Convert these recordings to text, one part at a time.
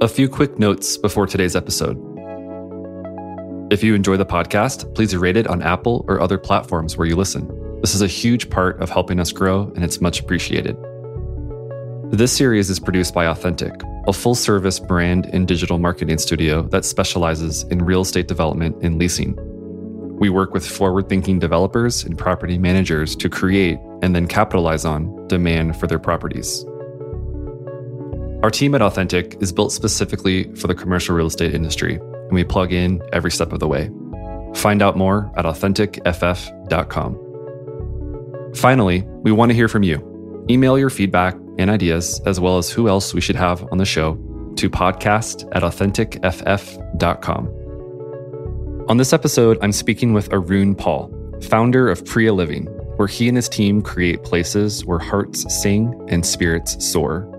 A few quick notes before today's episode. If you enjoy the podcast, please rate it on Apple or other platforms where you listen. This is a huge part of helping us grow, and it's much appreciated. This series is produced by Authentic, a full service brand and digital marketing studio that specializes in real estate development and leasing. We work with forward thinking developers and property managers to create and then capitalize on demand for their properties. Our team at Authentic is built specifically for the commercial real estate industry, and we plug in every step of the way. Find out more at AuthenticFF.com. Finally, we want to hear from you. Email your feedback and ideas, as well as who else we should have on the show, to podcast at AuthenticFF.com. On this episode, I'm speaking with Arun Paul, founder of Priya Living, where he and his team create places where hearts sing and spirits soar.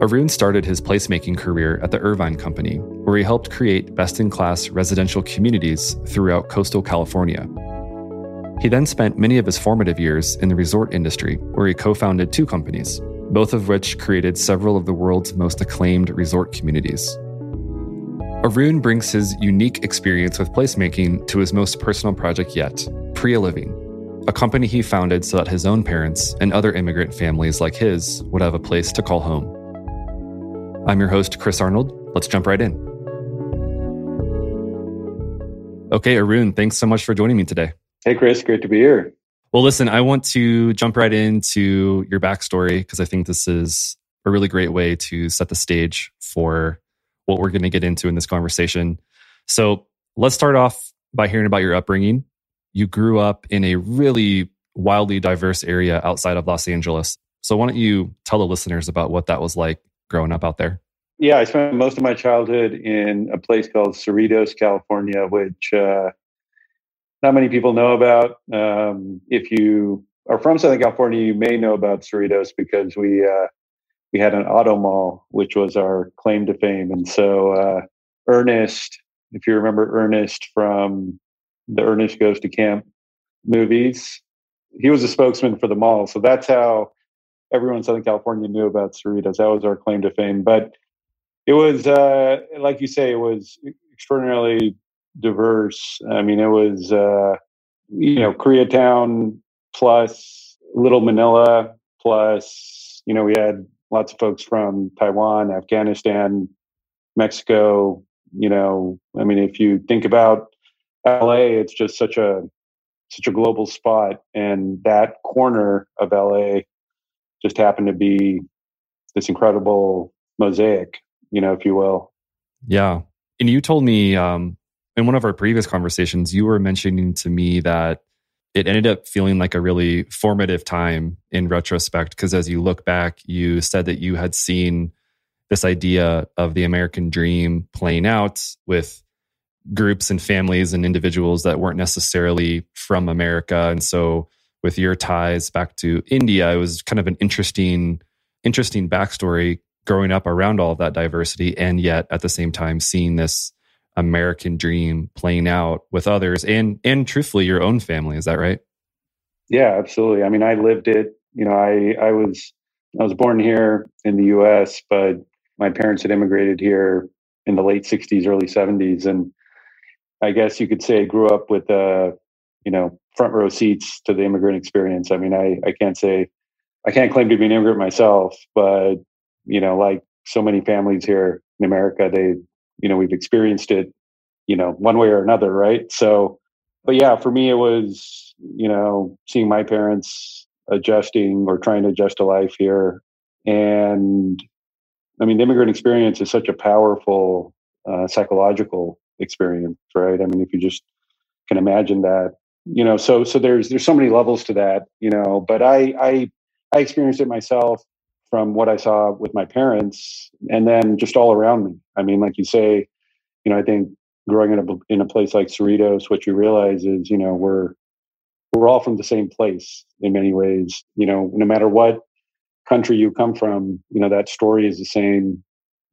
Arun started his placemaking career at the Irvine Company, where he helped create best in class residential communities throughout coastal California. He then spent many of his formative years in the resort industry, where he co founded two companies, both of which created several of the world's most acclaimed resort communities. Arun brings his unique experience with placemaking to his most personal project yet, Priya Living, a company he founded so that his own parents and other immigrant families like his would have a place to call home. I'm your host, Chris Arnold. Let's jump right in. Okay, Arun, thanks so much for joining me today. Hey, Chris, great to be here. Well, listen, I want to jump right into your backstory because I think this is a really great way to set the stage for what we're going to get into in this conversation. So let's start off by hearing about your upbringing. You grew up in a really wildly diverse area outside of Los Angeles. So why don't you tell the listeners about what that was like growing up out there? Yeah, I spent most of my childhood in a place called Cerritos, California, which uh, not many people know about. Um, if you are from Southern California, you may know about Cerritos because we uh, we had an auto mall, which was our claim to fame. And so uh, Ernest, if you remember Ernest from the Ernest Goes to Camp movies, he was a spokesman for the mall. So that's how everyone in Southern California knew about Cerritos. That was our claim to fame. But it was, uh, like you say, it was extraordinarily diverse. I mean, it was, uh, you know, Koreatown plus Little Manila plus, you know, we had lots of folks from Taiwan, Afghanistan, Mexico. You know, I mean, if you think about LA, it's just such a such a global spot, and that corner of LA just happened to be this incredible mosaic, you know, if you will. Yeah. And you told me um, in one of our previous conversations, you were mentioning to me that it ended up feeling like a really formative time in retrospect because as you look back, you said that you had seen this idea of the American dream playing out with groups and families and individuals that weren't necessarily from America. And so with your ties back to India, it was kind of an interesting, interesting backstory growing up around all of that diversity and yet at the same time seeing this American dream playing out with others and and truthfully your own family. Is that right? Yeah, absolutely. I mean, I lived it. You know, I I was I was born here in the U.S., but my parents had immigrated here in the late '60s, early '70s, and I guess you could say I grew up with a you know front row seats to the immigrant experience. I mean, I I can't say I can't claim to be an immigrant myself, but you know, like so many families here in America, they you know we've experienced it you know one way or another right? So but yeah for me it was you know seeing my parents adjusting or trying to adjust to life here. And i mean the immigrant experience is such a powerful uh, psychological experience right? I mean if you just can imagine that you know so so there's there's so many levels to that you know but i i i experienced it myself from what I saw with my parents and then just all around me. I mean, like you say, you know, I think growing in a in a place like Cerritos, what you realize is, you know, we're we're all from the same place in many ways. You know, no matter what country you come from, you know, that story is the same.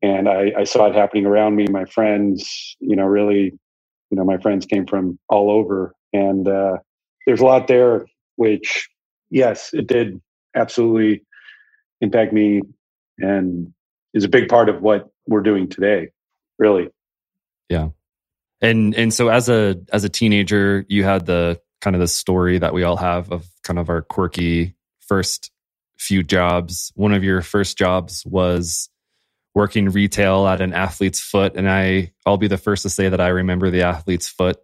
And I, I saw it happening around me. My friends, you know, really, you know, my friends came from all over, and uh, there's a lot there. Which, yes, it did absolutely impact me and is a big part of what we're doing today, really. Yeah. And and so as a as a teenager, you had the kind of the story that we all have of kind of our quirky first few jobs. One of your first jobs was working retail at an athlete's foot and I I'll be the first to say that I remember the athlete's foot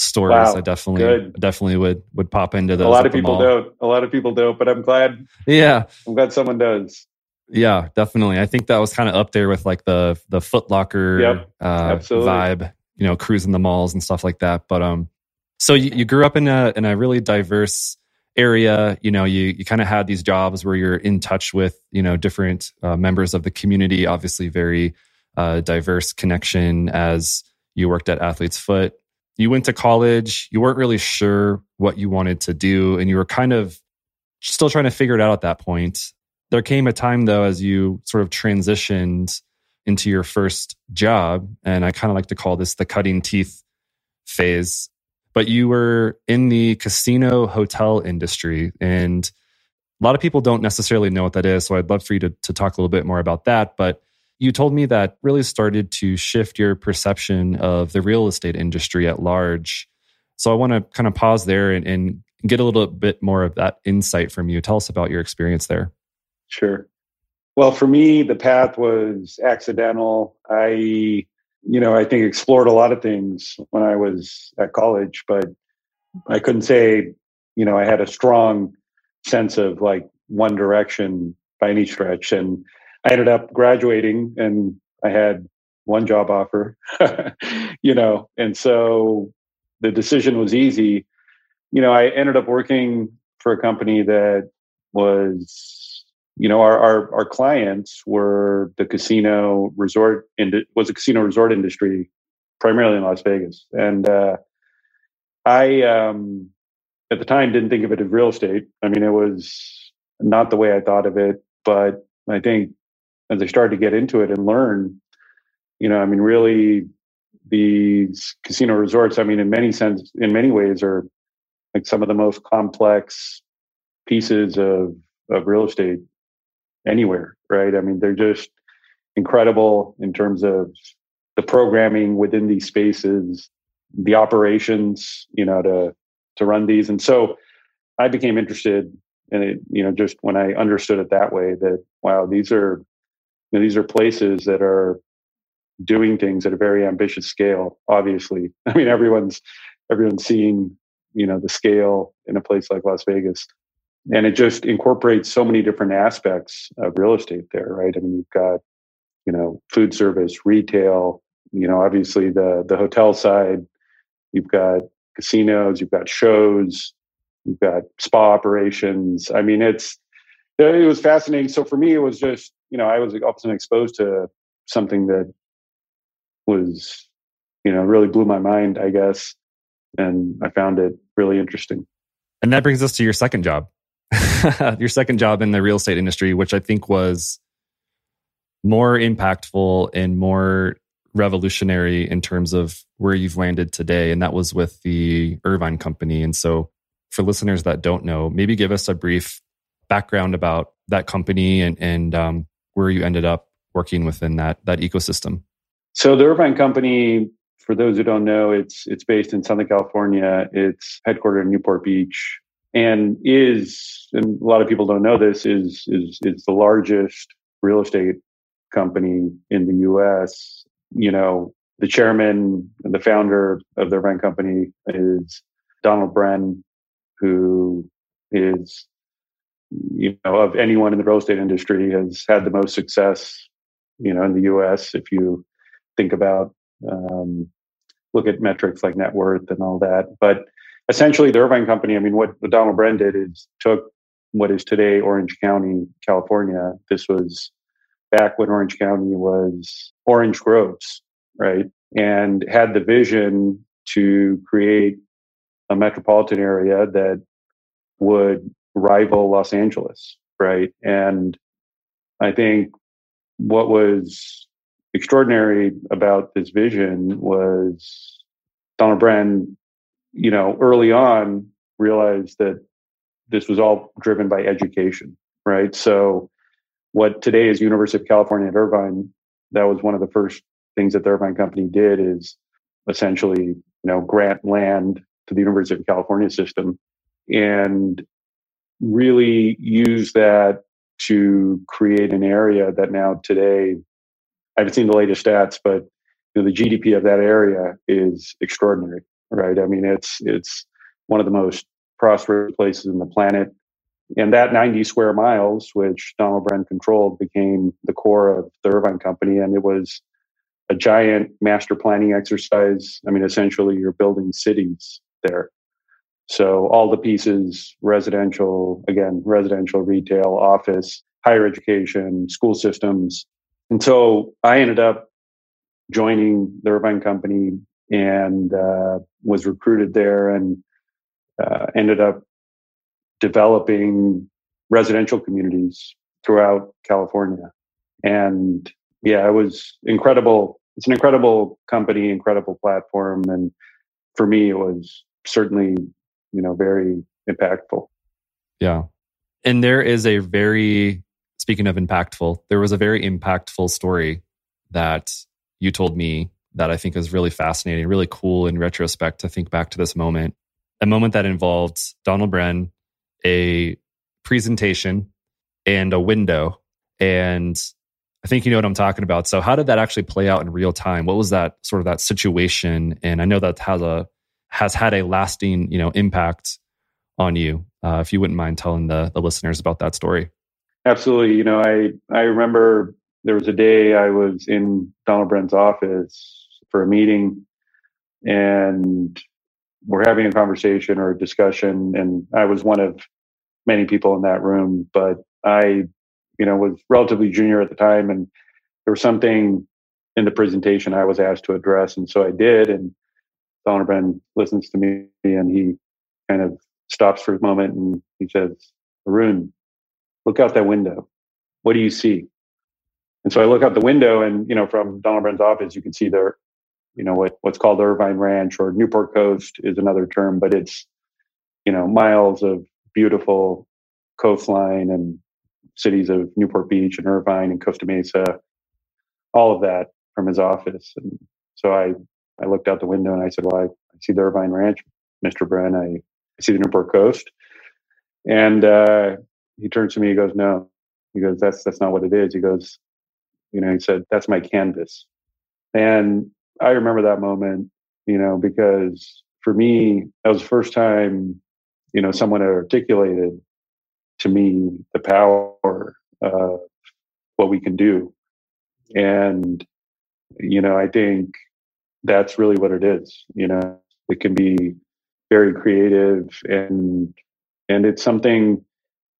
stores. Wow, I definitely good. definitely would would pop into those. A lot of people don't. A lot of people don't, but I'm glad. Yeah. I'm glad someone does. Yeah, definitely. I think that was kind of up there with like the the Foot Locker yep, uh, vibe, you know, cruising the malls and stuff like that. But um, so you, you grew up in a in a really diverse area. You know, you you kind of had these jobs where you're in touch with you know different uh, members of the community. Obviously, very uh, diverse connection as you worked at Athlete's Foot. You went to college. You weren't really sure what you wanted to do, and you were kind of still trying to figure it out at that point. There came a time though, as you sort of transitioned into your first job, and I kind of like to call this the cutting teeth phase. But you were in the casino hotel industry, and a lot of people don't necessarily know what that is. So I'd love for you to, to talk a little bit more about that. But you told me that really started to shift your perception of the real estate industry at large. So I want to kind of pause there and, and get a little bit more of that insight from you. Tell us about your experience there. Sure. Well, for me, the path was accidental. I, you know, I think explored a lot of things when I was at college, but I couldn't say, you know, I had a strong sense of like one direction by any stretch. And I ended up graduating and I had one job offer, you know, and so the decision was easy. You know, I ended up working for a company that was you know, our, our, our clients were the casino resort ind- was a casino resort industry, primarily in Las Vegas. And uh, I, um, at the time, didn't think of it as real estate. I mean, it was not the way I thought of it. But I think as I started to get into it and learn, you know, I mean, really, these casino resorts, I mean, in many sense, in many ways, are like some of the most complex pieces of of real estate anywhere, right? I mean, they're just incredible in terms of the programming within these spaces, the operations, you know, to to run these. And so I became interested in it, you know, just when I understood it that way that wow, these are know, these are places that are doing things at a very ambitious scale, obviously. I mean everyone's everyone's seeing, you know, the scale in a place like Las Vegas. And it just incorporates so many different aspects of real estate there right? I mean you've got you know food service retail you know obviously the the hotel side. You've got casinos you've got shows you've got spa operations. I mean it's it was fascinating. So for me it was just you know i was often exposed to something that was you know really blew my mind i guess and i found it really interesting and that brings us to your second job your second job in the real estate industry, which I think was more impactful and more revolutionary in terms of where you've landed today. And that was with the Irvine Company. And so, for listeners that don't know, maybe give us a brief background about that company and, and um, where you ended up working within that, that ecosystem. So, the Irvine Company, for those who don't know, it's, it's based in Southern California. It's headquartered in Newport Beach and is and a lot of people don't know this is is is the largest real estate company in the U.S. You know, the chairman, and the founder of the rent company is Donald Bren, who is you know of anyone in the real estate industry has had the most success you know in the U.S. If you think about um, look at metrics like net worth and all that, but essentially the Irvine Company, I mean, what, Donald Bren did is took what is today Orange County, California. This was back when Orange County was Orange Groves, right? And had the vision to create a metropolitan area that would rival Los Angeles, right? And I think what was extraordinary about this vision was Donald Bren you know, early on realized that this was all driven by education, right? So what today is University of California at Irvine that was one of the first things that the Irvine Company did is essentially, you know, grant land to the University of California system and really use that to create an area that now today, I haven't seen the latest stats, but you know, the GDP of that area is extraordinary, right? I mean, it's it's one of the most prosperous places in the planet. And that 90 square miles, which Donald Bren controlled, became the core of the Irvine Company. And it was a giant master planning exercise. I mean, essentially, you're building cities there. So all the pieces, residential, again, residential, retail, office, higher education, school systems. And so I ended up joining the Irvine Company and uh, was recruited there and uh, ended up developing residential communities throughout California. And yeah, it was incredible. It's an incredible company, incredible platform. And for me, it was certainly you know, very impactful. Yeah. And there is a very, speaking of impactful, there was a very impactful story that you told me that I think is really fascinating, really cool in retrospect to think back to this moment. A moment that involved Donald Bren, a presentation, and a window. And I think you know what I'm talking about. So, how did that actually play out in real time? What was that sort of that situation? And I know that has a has had a lasting, you know, impact on you. Uh, if you wouldn't mind telling the, the listeners about that story. Absolutely. You know, I, I remember there was a day I was in Donald Bren's office for a meeting and we're having a conversation or a discussion. And I was one of many people in that room, but I, you know, was relatively junior at the time. And there was something in the presentation I was asked to address. And so I did. And Donald Bren listens to me and he kind of stops for a moment and he says, Arun, look out that window. What do you see? And so I look out the window and, you know, from Donald Bren's office, you can see there, you know, what, what's called Irvine Ranch or Newport Coast is another term, but it's, you know, miles of beautiful coastline and cities of Newport Beach and Irvine and Costa Mesa, all of that from his office. And so I I looked out the window and I said, Well, I, see the Irvine Ranch, Mr. Bren. I, I see the Newport Coast. And uh, he turns to me, he goes, No. He goes, That's that's not what it is. He goes, you know, he said, That's my canvas. And I remember that moment, you know, because for me, that was the first time, you know, someone had articulated to me the power of what we can do. And, you know, I think that's really what it is. You know, it can be very creative and and it's something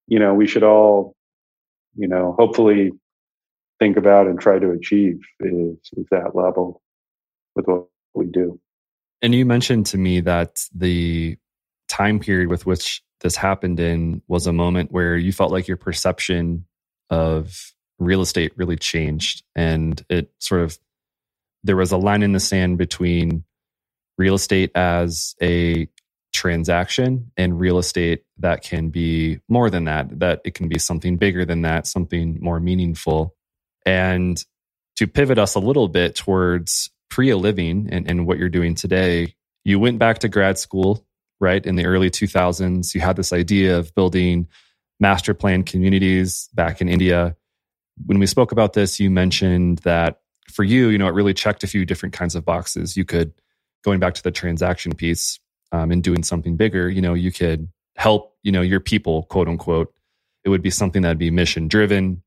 you know we should all you know hopefully think about and try to achieve is, is that level with what we do and you mentioned to me that the time period with which this happened in was a moment where you felt like your perception of real estate really changed and it sort of there was a line in the sand between real estate as a transaction and real estate that can be more than that, that it can be something bigger than that, something more meaningful. And to pivot us a little bit towards Priya Living and, and what you're doing today, you went back to grad school, right? In the early 2000s, you had this idea of building master plan communities back in India. When we spoke about this, you mentioned that for you, you know, it really checked a few different kinds of boxes. You could, going back to the transaction piece um, and doing something bigger, you know, you could help, you know, your people, quote unquote. It would be something that'd be mission driven.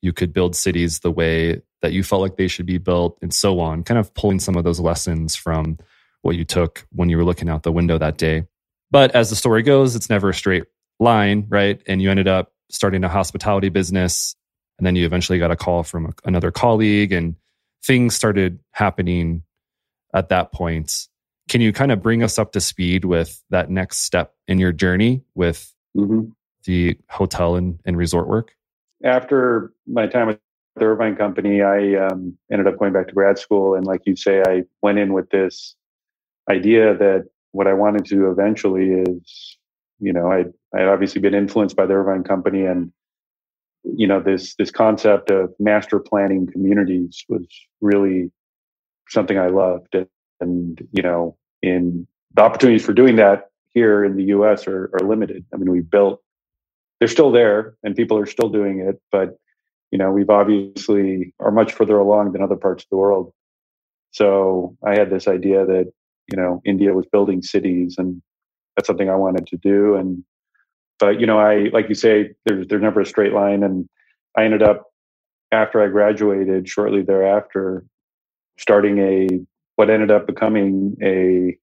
You could build cities the way that you felt like they should be built and so on, kind of pulling some of those lessons from what you took when you were looking out the window that day. But as the story goes, it's never a straight line, right? And you ended up starting a hospitality business. And then you eventually got a call from another colleague and things started happening at that point. Can you kind of bring us up to speed with that next step in your journey with mm-hmm. the hotel and, and resort work? After my time with the Irvine Company, I um, ended up going back to grad school. And like you say, I went in with this idea that what I wanted to do eventually is, you know, I I had obviously been influenced by the Irvine Company and you know this this concept of master planning communities was really something I loved, and, and you know, in the opportunities for doing that here in the U.S. are, are limited. I mean, we built; they're still there, and people are still doing it, but you know, we've obviously are much further along than other parts of the world. So I had this idea that you know India was building cities, and that's something I wanted to do. And but you know, I like you say, there's there's never a straight line, and I ended up after I graduated, shortly thereafter, starting a what ended up becoming a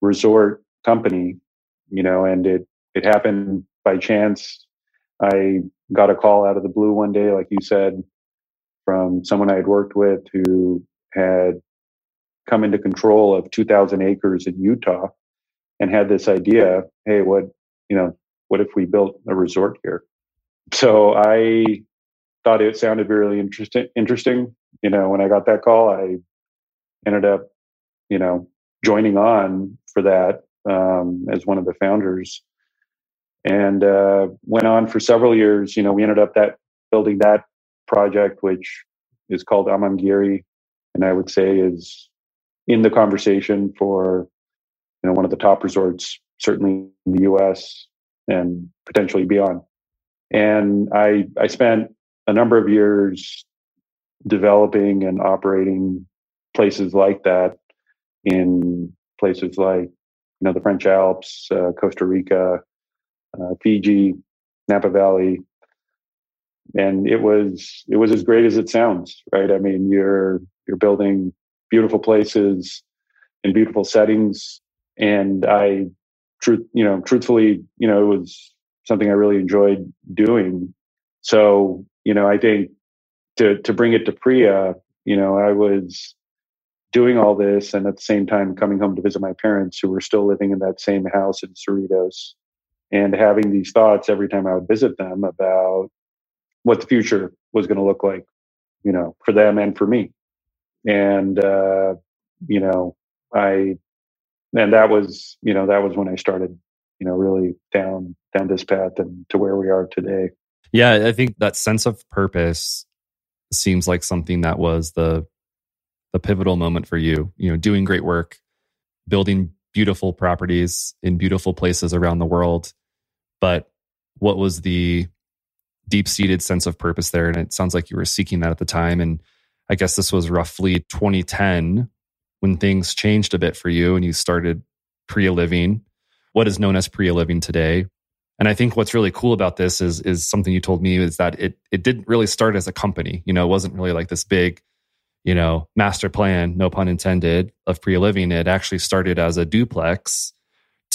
resort company. You know, and it it happened by chance. I got a call out of the blue one day, like you said, from someone I had worked with who had come into control of 2,000 acres in Utah and had this idea hey, what, you know, what if we built a resort here? So I thought it sounded really interesting. Interesting, you know. When I got that call, I ended up, you know, joining on for that um, as one of the founders, and uh, went on for several years. You know, we ended up that building that project, which is called Amangiri, and I would say is in the conversation for you know one of the top resorts, certainly in the U.S. and potentially beyond. And I I spent a number of years developing and operating places like that in places like you know the French Alps, uh, Costa Rica, uh, Fiji, Napa Valley, and it was it was as great as it sounds, right? I mean, you're you're building beautiful places in beautiful settings, and I, truth you know, truthfully, you know, it was something I really enjoyed doing. So you know, I think to to bring it to Priya, you know, I was doing all this and at the same time coming home to visit my parents who were still living in that same house in Cerritos and having these thoughts every time I would visit them about what the future was going to look like, you know, for them and for me. And, uh, you know, I, and that was, you know, that was when I started, you know, really down, down this path and to where we are today. Yeah. I think that sense of purpose seems like something that was the, the pivotal moment for you, you know, doing great work, building beautiful properties in beautiful places around the world. But what was the deep seated sense of purpose there. And it sounds like you were seeking that at the time. And I guess this was roughly 2010 when things changed a bit for you and you started Priya Living, what is known as Priya Living today. And I think what's really cool about this is is something you told me is that it it didn't really start as a company. You know, it wasn't really like this big, you know, master plan, no pun intended, of Priya Living. It actually started as a duplex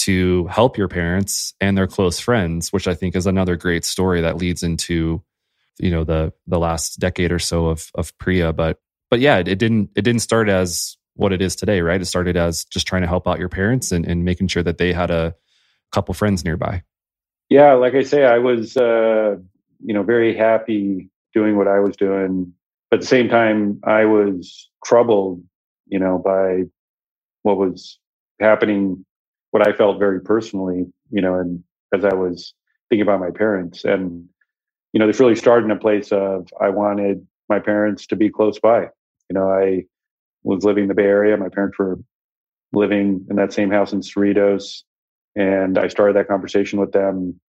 to help your parents and their close friends, which I think is another great story that leads into, you know, the the last decade or so of of Priya. But but yeah, it, it didn't it didn't start as what it is today, right? It started as just trying to help out your parents and, and making sure that they had a couple friends nearby. Yeah, like I say, I was uh, you know very happy doing what I was doing, but at the same time, I was troubled, you know, by what was happening what I felt very personally, you know, and as I was thinking about my parents. And, you know, this really started in a place of I wanted my parents to be close by. You know, I was living in the Bay Area. My parents were living in that same house in Cerritos. And I started that conversation with them.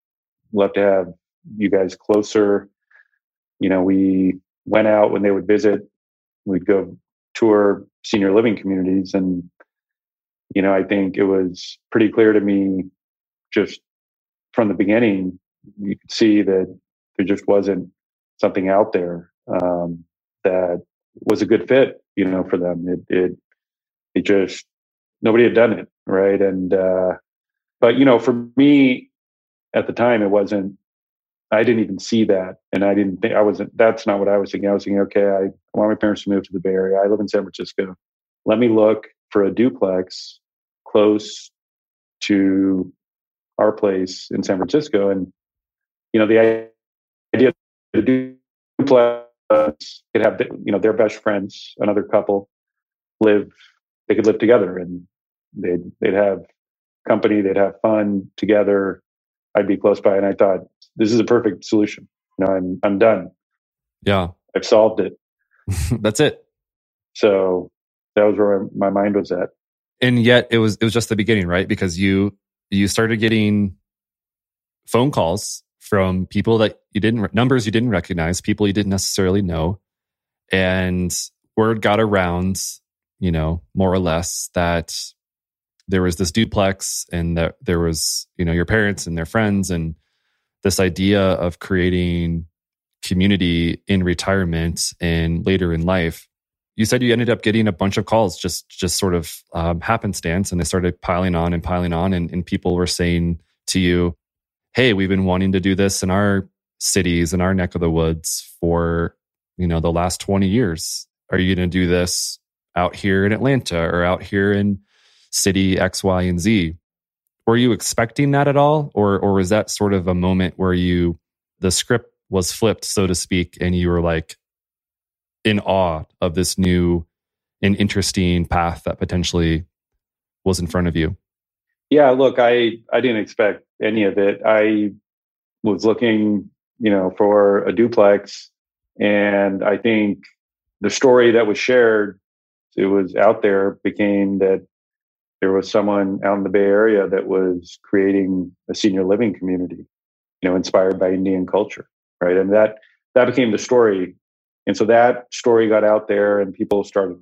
Love to have you guys closer. You know, we went out when they would visit. We'd go tour senior living communities and you know, I think it was pretty clear to me just from the beginning, you could see that there just wasn't something out there um, that was a good fit, you know, for them. It, it, it just, nobody had done it. Right. And, uh, but, you know, for me at the time, it wasn't, I didn't even see that. And I didn't think I wasn't, that's not what I was thinking. I was thinking, okay, I, want my parents to move to the Bay Area. I live in San Francisco. Let me look for a duplex close to our place in San Francisco. And, you know, the idea the duplex could have, you know, their best friends, another couple live, they could live together and they'd, they'd have company, they'd have fun together. I'd be close by. And I thought, this is a perfect solution. You know, I'm I'm done. Yeah. I've solved it. That's it. So that was where my mind was at. And yet it was it was just the beginning, right? Because you you started getting phone calls from people that you didn't numbers you didn't recognize, people you didn't necessarily know, and word got around, you know, more or less that there was this duplex and that there was, you know, your parents and their friends and this idea of creating community in retirement and later in life. You said you ended up getting a bunch of calls just just sort of um, happenstance and they started piling on and piling on and, and people were saying to you hey we've been wanting to do this in our cities in our neck of the woods for you know the last 20 years. Are you going to do this out here in atlanta or out here in city x y and z? Were you expecting that at all? Or or was that sort of a moment where you the script was flipped so to speak and you were like in awe of this new and interesting path that potentially was in front of you? Yeah, look, I I didn't expect any of it. I was looking, you know, for a duplex and I think the story that was shared it was out there became that there was someone out in the Bay Area that was creating a senior living community, you know, inspired by Indian culture, right? And that that became the story and so that story got out there and people started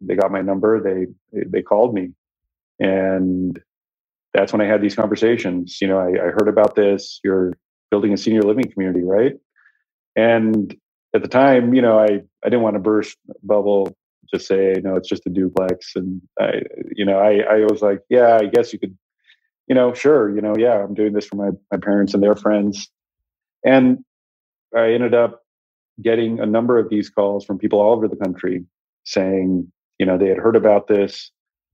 they got my number they they called me and that's when i had these conversations. You know I, I, heard about this. You're building a senior living community right? And at the time you know i i didn't want to burst bubble just say no it's just a duplex. And i you know i i was like yeah i guess you could you know sure you know yeah i'm doing this for my my parents and their friends. And i ended up getting a number of these calls from people all over the country saying, you know, they had heard about this.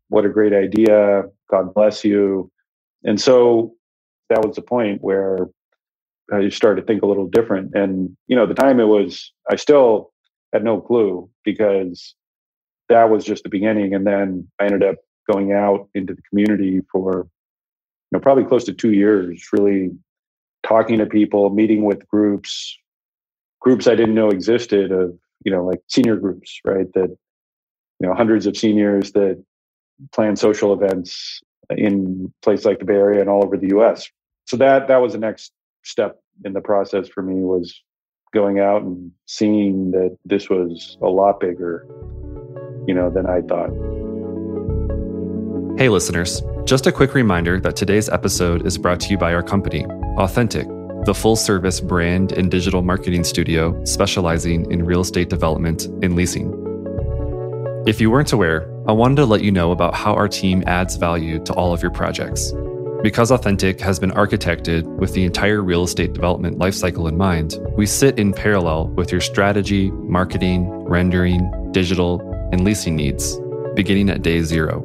What a great idea. God bless you. And so that was the point where I started to think a little different. And, you know, at the time it was, I still had no clue because that was just the beginning. And then I ended up going out into the community for, you know, probably close to two years, really talking to people, meeting with groups, groups I didn't know existed of, you know, like senior groups, right? That, you know, hundreds of seniors that plan social events in places like the Bay Area and all over the US. So that that was the next step in the process for me was going out and seeing that this was a lot bigger, you know, than I thought. Hey listeners, just a quick reminder that today's episode is brought to you by our company, Authentic the full service brand and digital marketing studio specializing in real estate development and leasing. If you weren't aware, I wanted to let you know about how our team adds value to all of your projects. Because Authentic has been architected with the entire real estate development lifecycle in mind, we sit in parallel with your strategy, marketing, rendering, digital, and leasing needs, beginning at day zero.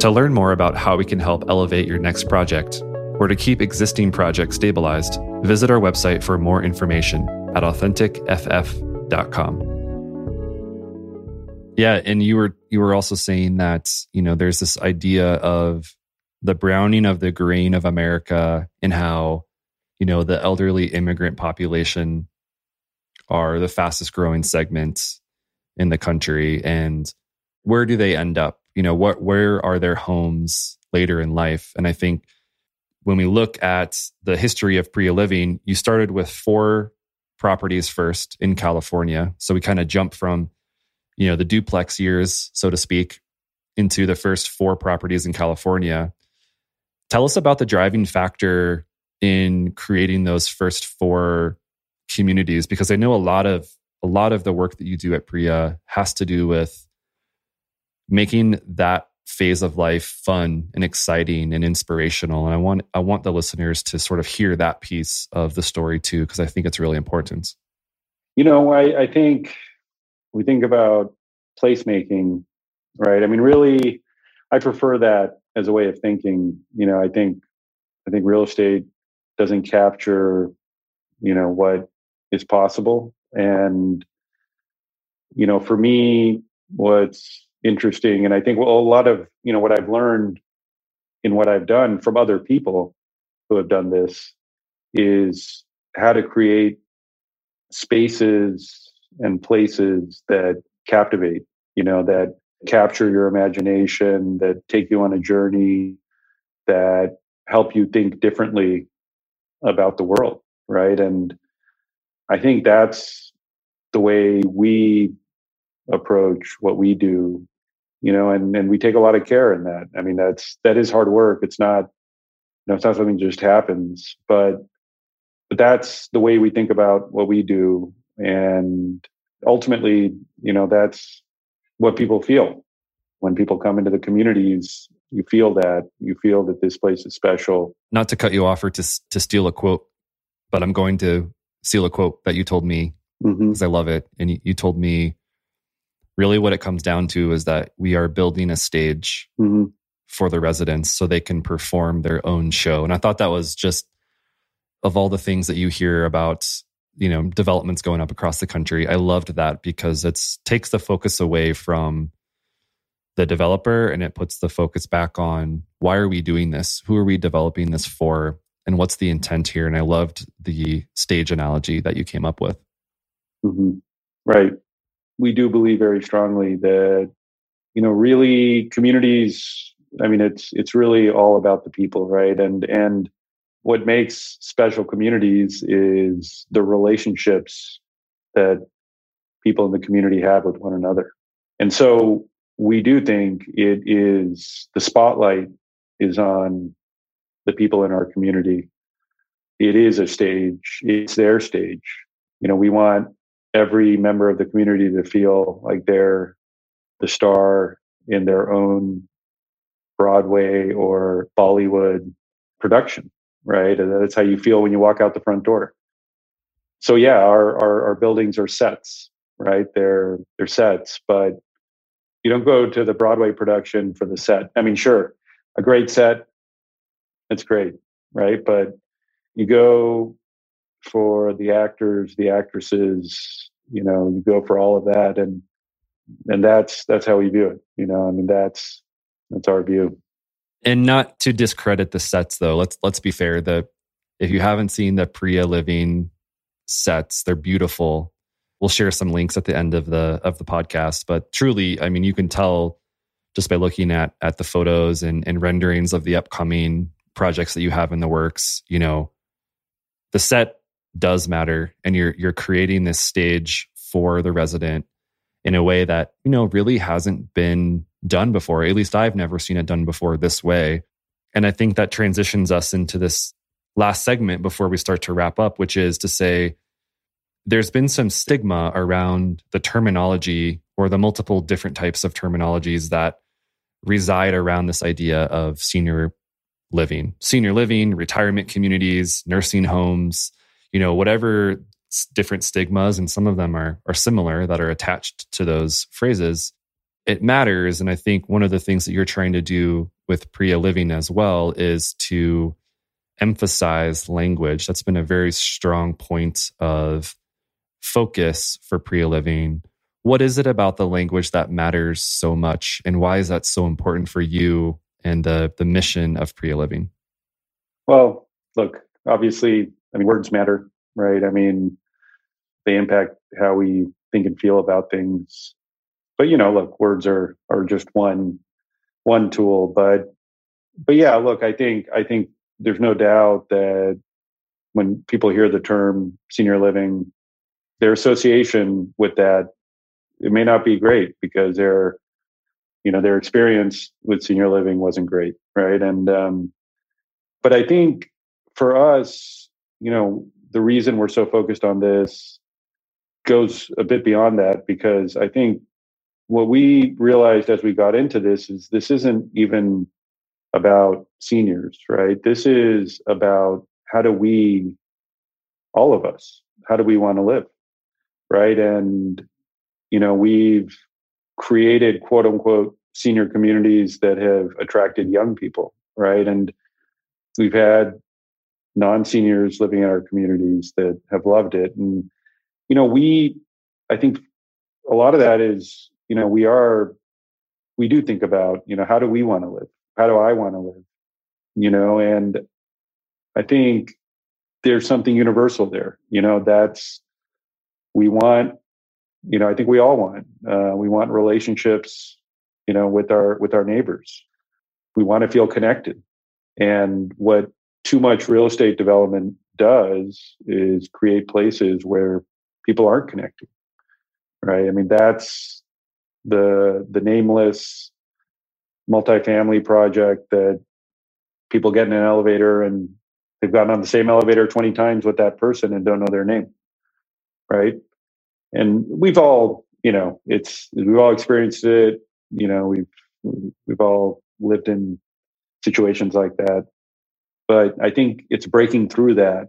To learn more about how we can help elevate your next project, or to keep existing projects stabilized, visit our website for more information at authenticff.com. Yeah, and you were you were also saying that, you know, there's this idea of the browning of the grain of America and how, you know, the elderly immigrant population are the fastest growing segment in the country and where do they end up? You know, what where are their homes later in life? And I think when we look at the history of Priya Living, you started with four properties first in California. So we kind of jump from, you know, the duplex years, so to speak, into the first four properties in California. Tell us about the driving factor in creating those first four communities because I know a lot of a lot of the work that you do at Priya has to do with making that phase of life fun and exciting and inspirational and i want i want the listeners to sort of hear that piece of the story too because i think it's really important you know I, I think we think about placemaking right i mean really i prefer that as a way of thinking you know i think i think real estate doesn't capture you know what is possible and you know for me what's interesting. And I think well, a lot of you know what I've learned in what I've done from other people who have done this is how to create spaces and places that captivate, you know, that capture your imagination, that take you on a journey, that help you think differently about the world, right? And I think that's the way we approach what we do, you know, and, and we take a lot of care in that. I mean, that's that is hard work. It's not, you know, it's not something just happens, but but that's the way we think about what we do. And ultimately, you know, that's what people feel when people come into the communities you feel that you feel that this place is special not to cut you off or to to steal a quote but i'm going to steal a quote that you told me because mm-hmm. i love it and you, you, told me really what it comes down to is that we are building a stage mm-hmm. for the residents so they can perform their own show and i thought that was just of all the things that you hear about you know developments going up across the country. I loved that because it takes the focus away from the developer and it puts the focus back on why are we doing this? Who are we developing this for? And what's the intent here? And i loved the stage analogy that you came up with. Mm-hmm. right. We do believe very strongly that you know really communities i mean it's it's really all about the people right? And and what makes special communities is the relationships that people in the community have with one another. And so we do think it is the spotlight is on the people in our community. It is a stage, it's their stage. You know, we want every member of the community to feel like they're the star in their own Broadway or Bollywood production right? And that's how you feel when you walk out the front door. So yeah, our, our, our buildings are sets, right? They're they're sets, but you don't go to the Broadway production for the set. I mean, sure, a great set, it's great, right? But you go for the actors, the actresses, you know, you go for all of that, and and that's that's how we view it. You know, I mean, that's that's our view and not to discredit the sets though let's let's be fair the if you haven't seen the priya living sets they're beautiful. We'll share some links at the end of the of the podcast but truly i mean you can tell just by looking at at the photos and, and renderings of the upcoming projects that you have in the works you know the set does matter and you're you're creating this stage for the resident in a way that you know really hasn't been done before. At least I've never seen it done before this way. And I think that transitions us into this last segment before we start to wrap up, which is to say there's been some stigma around the terminology or the multiple different types of terminologies that reside around this idea of senior living, senior living, retirement communities, nursing homes, you know, whatever different stigmas, and some of them are, are similar that are attached to those phrases it matters. And I think one of the things that you're trying to do with Priya Living as well is to emphasize language. That's been a very strong point of focus for Priya Living. What is it about the language that matters so much? And why is that so important for you and the, the mission of Priya Living? Well, look, obviously, I mean, words matter, right? I mean, they impact how we think and feel about things but you know, look, words are are just one one tool. But but yeah, look, I think I think there's no doubt that when people hear the term senior living, their association with that it may not be great because their you know their experience with senior living wasn't great, right? And um, but I think for us, you know, the reason we're so focused on this goes a bit beyond that because I think what we realized as we got into this is this isn't even about seniors, right? This is about how do we, all of us, how do we want to live, right? And, you know, we've created quote unquote senior communities that have attracted young people, right? And we've had non seniors living in our communities that have loved it. And, you know, we, I think a lot of that is you know we are we do think about you know how do we want to live how do i want to live you know and i think there's something universal there. You know, that's we want. You know, I think we all want. Uh, we want relationships. You know, with our with our neighbors, we want to feel connected. And what too much real estate development does is create places where people aren't connected. Right. I mean, that's the the nameless multifamily project that people get in an elevator and they've gotten on the same elevator 20 times with that person and don't know their name right and we've all you know it's we've all experienced it you know we've we've all lived in situations like that but i think it's breaking through that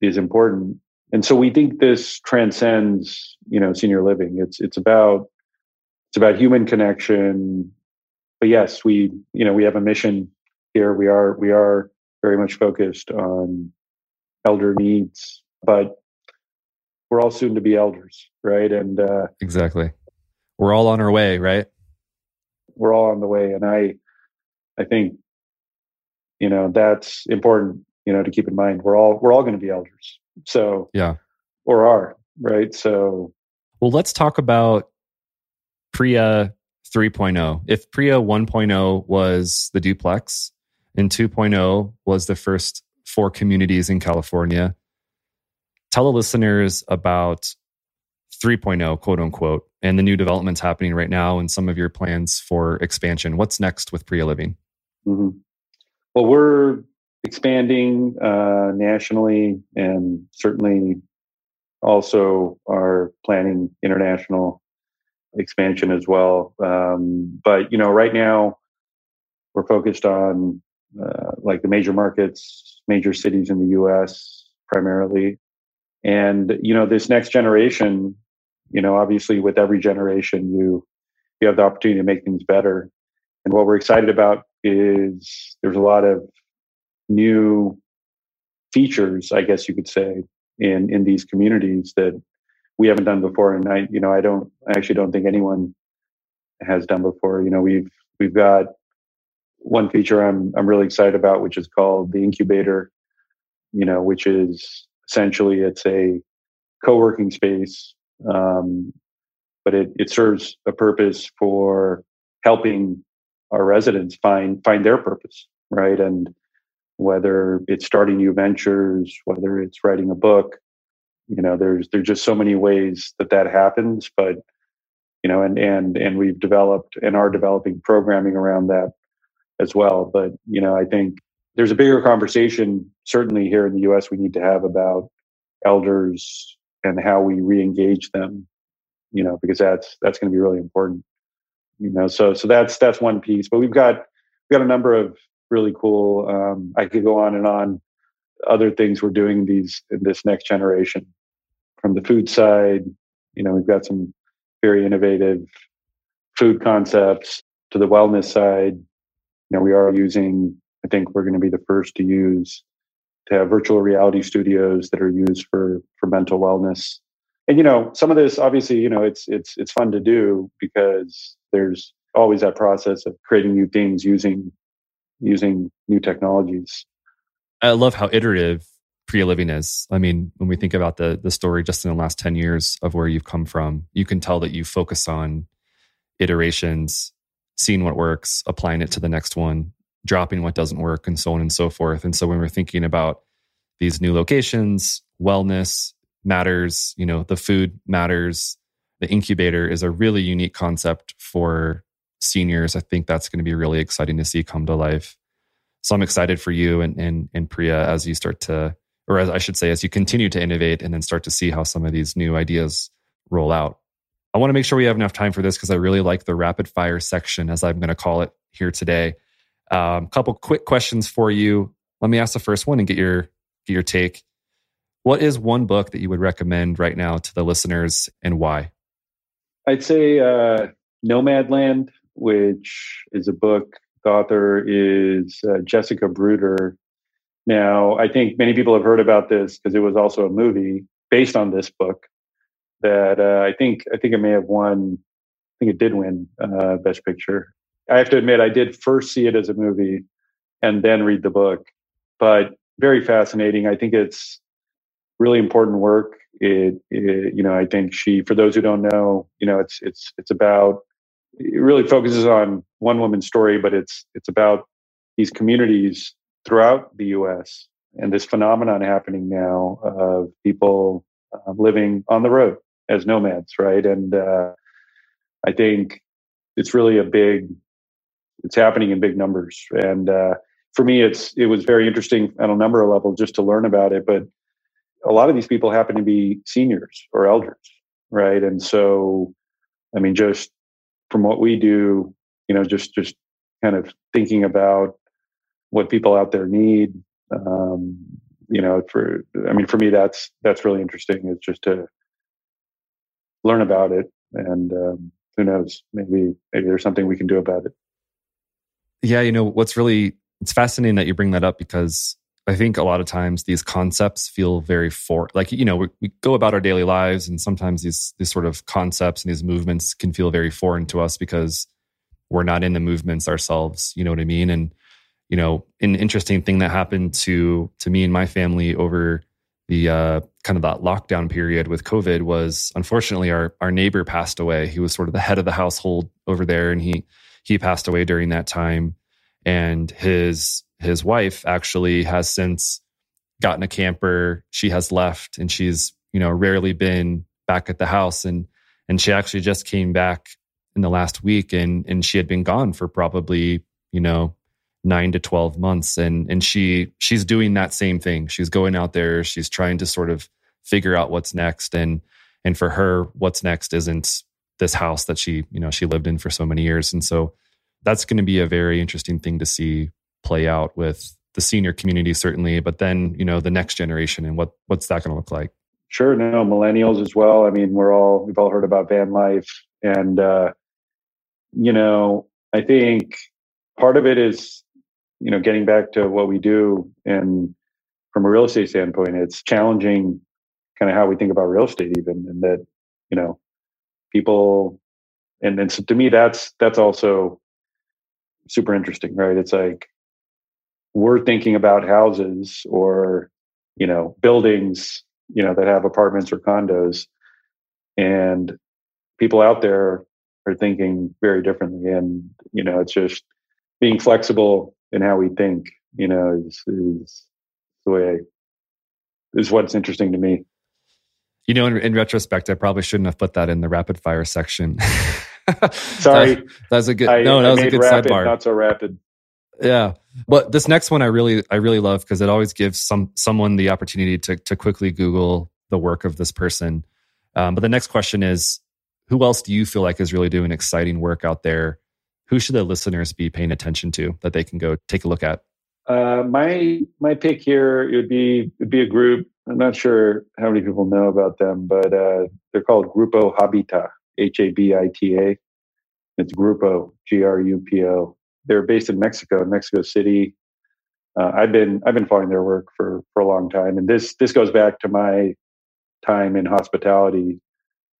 is important and so we think this transcends you know senior living. It's it's about it's about human connection. But yes we you know we have a mission here. We are we are very much focused on elder needs but we're all soon to be elders right? And uh exactly. We're all on our way right? We're all on the way. And i i think you know that's important you know to keep in mind. We're all we're all going to be elders so yeah. or are right? So well let's talk about Priya 3.0 if Priya 1.0 was the duplex and 2.0 was the first four communities in california tell the listeners about 3.0 quote unquote and the new developments happening right now and some of your plans for expansion. What's next with Priya Living? Mm-hmm. well we're expanding uh, nationally and certainly also are planning international expansion as well. Um, but you know, right now we're focused on uh, like the major markets, major cities in the U.S. primarily, and you know, this next generation. You know, obviously, with every generation, you you have the opportunity to make things better. And what we're excited about is there's a lot of new features, I guess you could say, in in these communities that we haven't done before. And I, you know, I don't, I actually don't think anyone has done before. You know, we've we've got one feature I'm I'm really excited about, which is called the incubator. You know, which is essentially it's a co-working space, um, but it it serves a purpose for helping our residents find find their purpose, right? And whether it's starting new ventures, whether it's writing a book. You know, there's there's just so many ways that that happens. But you know, and and and we've developed and are developing programming around that as well. But you know, I think there's a bigger conversation certainly here in the U.S. we need to have about elders and how we re-engage them. You know, because that's that's going to be really important. You know, so so that's that's one piece. But we've got we've got a number of really cool. Um, I could go on and on. Other things we're doing these in this next generation. From the food side, you know, we've got some very innovative food concepts. To the wellness side, you know, we are using. I think we're going to be the first to use to have virtual reality studios that are used for for mental wellness. And you know, some of this obviously, you know, it's it's it's fun to do because there's always that process of creating new things using using new technologies. I love how iterative Priya Living is. I mean, when we think about the the story just in the last 10 years of where you've come from, you can tell that you focus on iterations, seeing what works, applying it to the next one, dropping what doesn't work, and so on and so forth. And so when we're thinking about these new locations, wellness matters, you know, the food matters. The incubator is a really unique concept for seniors, I think that's going to be really exciting to see come to life. So I'm excited for you and, and, and Priya as you start to, or as I should say, as you continue to innovate and then start to see how some of these new ideas roll out. I want to make sure we have enough time for this because I really like the rapid fire section, as I'm going to call it here today. A um, couple quick questions for you. Let me ask the first one and get your get your take. What is one book that you would recommend right now to the listeners and why? I'd say uh, Nomadland which is a book. The author is uh, Jessica Bruder. Now, I think many people have heard about this because it was also a movie based on this book. That uh, I think I think it may have won. I think it did win uh, Best Picture. I have to admit, I did first see it as a movie and then read the book, but very fascinating. I think it's really important work. It, it, you know, I think she, for those who don't know, you know, it's it's it's about it really focuses on one woman's story, but it's it's about these communities throughout the U.S. and this phenomenon happening now of people uh, living on the road as nomads, right? And uh, I think it's really a big, it's happening in big numbers. And uh, for me, it's it was very interesting on a number of levels just to learn about it. But a lot of these people happen to be seniors or elders, right? And so, I mean, just from what we do, you know, just just kind of thinking about what people out there need. Um, you know, for I mean, for me, that's that's really interesting. Is just to learn about it, and um, who knows, maybe maybe there's something we can do about it. Yeah, you know, what's really it's fascinating that you bring that up because I think a lot of times these concepts feel very for like you know we, we, go about our daily lives and sometimes these these sort of concepts and these movements can feel very foreign to us because we're not in the movements ourselves. You know what I mean? And you know, an interesting thing that happened to to me and my family over the uh, kind of that lockdown period with COVID was unfortunately our our neighbor passed away. He was sort of the head of the household over there, and he he passed away during that time. And his his wife actually has since gotten a camper. She has left and she's, you know, rarely been back at the house. And and she actually just came back in the last week and and she had been gone for probably, you know, nine to 12 months. And and she she's doing that same thing. She's going out there, she's trying to sort of figure out what's next. And and for her, what's next isn't this house that she, you know, she lived in for so many years. And so that's going to be a very interesting thing to see play out with the senior community certainly but then you know the next generation and what what's that going to look like? Sure no millennials as well. I mean we're all we've all heard about van life and uh you know i think part of it is you know getting back to what we do and from a real estate standpoint it's challenging kind of how we think about real estate even and that you know people and then so to me that's that's also super interesting right? It's like we're thinking about houses or you know buildings you know that have apartments or condos. And people out there are thinking very differently. And you know it's just being flexible in how we think you know is is the way is what's interesting to me. You know in, in retrospect i probably shouldn't have put that in the rapid fire section. Sorry. that, that's a good I, no that I was a good rapid, sidebar. not so rapid. Yeah. But this next one I really I really love because it always gives some someone the opportunity to to quickly Google the work of this person. Um, but the next question is who else do you feel like is really doing exciting work out there? Who should the listeners be paying attention to that they can go take a look at? Uh, my my pick here it would be would be a group. I'm not sure how many people know about them, but uh, they're called Grupo Habita, H A B I T A. It's Grupo, G R U P O they're based in Mexico, Mexico City. Uh, I've been I've been following their work for for a long time, and this this goes back to my time in hospitality.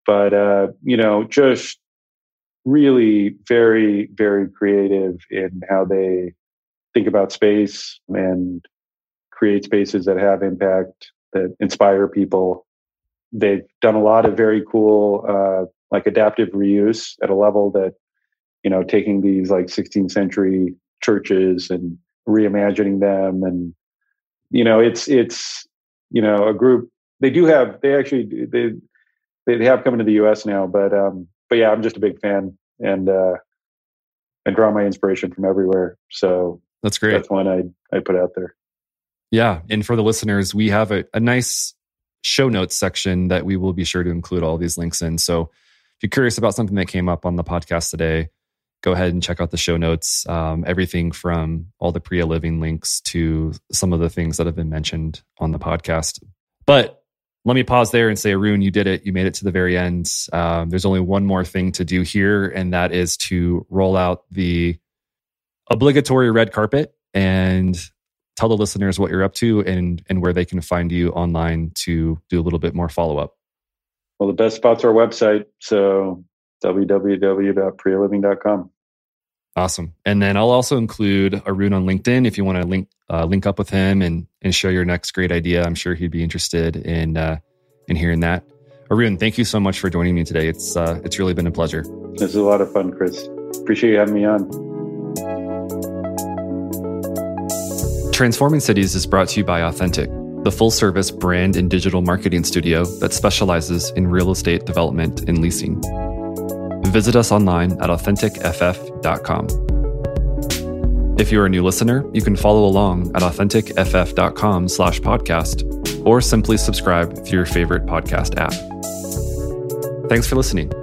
But uh, you know, just really very very creative in how they think about space and create spaces that have impact that inspire people. They've done a lot of very cool uh, like adaptive reuse at a level that you know, taking these like 16th century churches and reimagining them. And, you know, it's, it's, you know, a group, they do have, they actually, they, they have come into the US now, but, um, but yeah, I'm just a big fan and, uh, I draw my inspiration from everywhere. So that's great. That's one I, I put out there. Yeah. And for the listeners, we have a, a nice show notes section that we will be sure to include all these links in. So if you're curious about something that came up on the podcast today, go ahead and check out the show notes. Um, everything from all the Priya Living links to some of the things that have been mentioned on the podcast. But let me pause there and say, Arun, you did it. You made it to the very end. Um, there's only one more thing to do here, and that is to roll out the obligatory red carpet and tell the listeners what you're up to and and where they can find you online to do a little bit more follow up. Well, the best spot's our website. So www.priyaliving.com. Awesome. And then I'll also include Arun on LinkedIn if you want to link uh, link up with him and and share your next great idea. I'm sure he'd be interested in uh, in hearing that. Arun, thank you so much for joining me today. It's uh, it's really been a pleasure. This is a lot of fun, Chris. Appreciate you having me on. Transforming Cities is brought to you by Authentic, the full service brand and digital marketing studio that specializes in real estate development and leasing. Visit us online at authenticff.com. If you're a new listener, you can follow along at authenticff.com slash podcast or simply subscribe through your favorite podcast app. Thanks for listening.